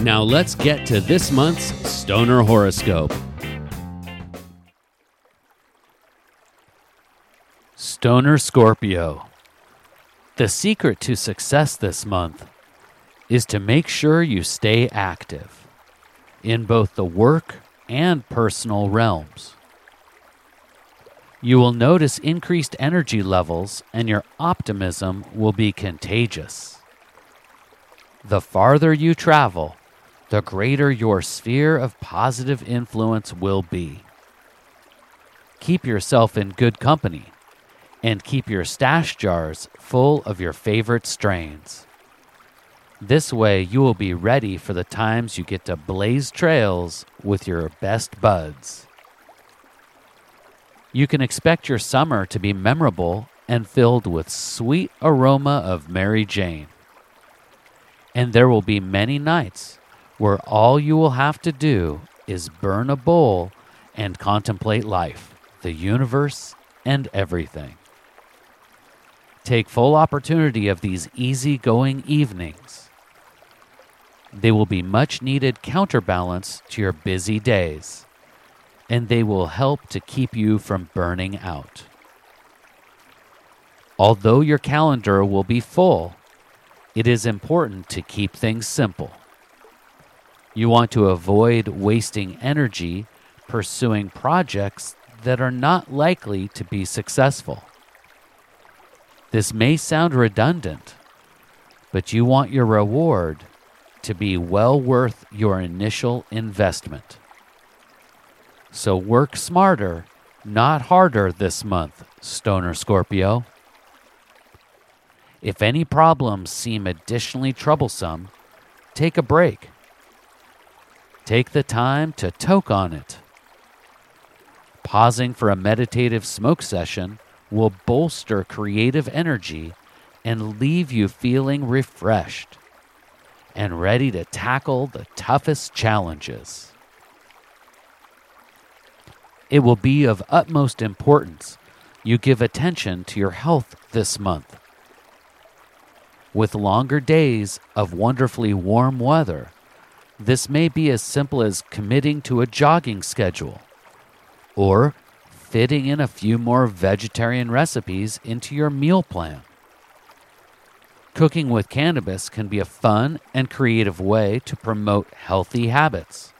Now let's get to this month's Stoner Horoscope. Stoner Scorpio. The secret to success this month is to make sure you stay active in both the work and personal realms. You will notice increased energy levels and your optimism will be contagious. The farther you travel, the greater your sphere of positive influence will be. Keep yourself in good company and keep your stash jars full of your favorite strains. This way, you will be ready for the times you get to blaze trails with your best buds. You can expect your summer to be memorable and filled with sweet aroma of Mary Jane. And there will be many nights where all you will have to do is burn a bowl and contemplate life, the universe, and everything. Take full opportunity of these easy-going evenings. They will be much needed counterbalance to your busy days, and they will help to keep you from burning out. Although your calendar will be full, it is important to keep things simple. You want to avoid wasting energy pursuing projects that are not likely to be successful. This may sound redundant, but you want your reward to be well worth your initial investment. So work smarter, not harder this month, Stoner Scorpio. If any problems seem additionally troublesome, take a break. Take the time to toke on it. Pausing for a meditative smoke session will bolster creative energy and leave you feeling refreshed and ready to tackle the toughest challenges. It will be of utmost importance you give attention to your health this month. With longer days of wonderfully warm weather, this may be as simple as committing to a jogging schedule or fitting in a few more vegetarian recipes into your meal plan. Cooking with cannabis can be a fun and creative way to promote healthy habits.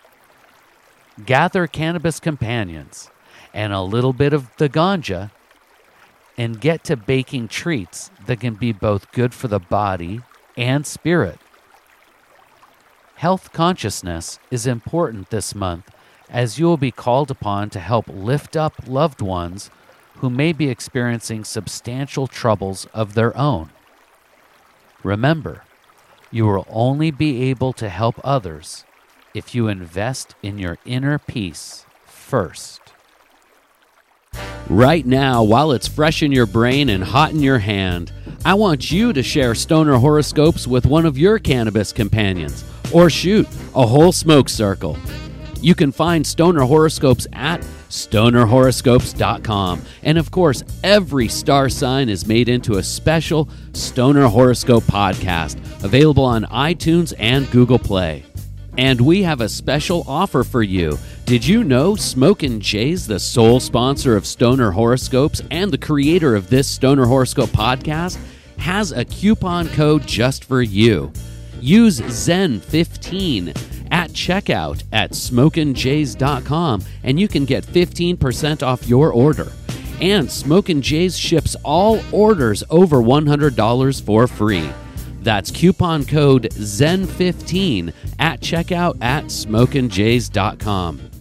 Gather cannabis companions and a little bit of the ganja and get to baking treats that can be both good for the body and spirit. Health consciousness is important this month as you will be called upon to help lift up loved ones who may be experiencing substantial troubles of their own. Remember, you will only be able to help others if you invest in your inner peace first. Right now, while it's fresh in your brain and hot in your hand, I want you to share stoner horoscopes with one of your cannabis companions or shoot a whole smoke circle. You can find stoner horoscopes at stonerhoroscopes.com. And of course, every star sign is made into a special Stoner Horoscope podcast available on iTunes and Google Play. And we have a special offer for you. Did you know Smokin' Jay's the sole sponsor of Stoner Horoscopes and the creator of this Stoner Horoscope podcast has a coupon code just for you. Use Zen15 at checkout at smokinjays.com and you can get 15% off your order. And Smokin' Jays ships all orders over $100 for free. That's coupon code ZEN15 at checkout at smokinjays.com.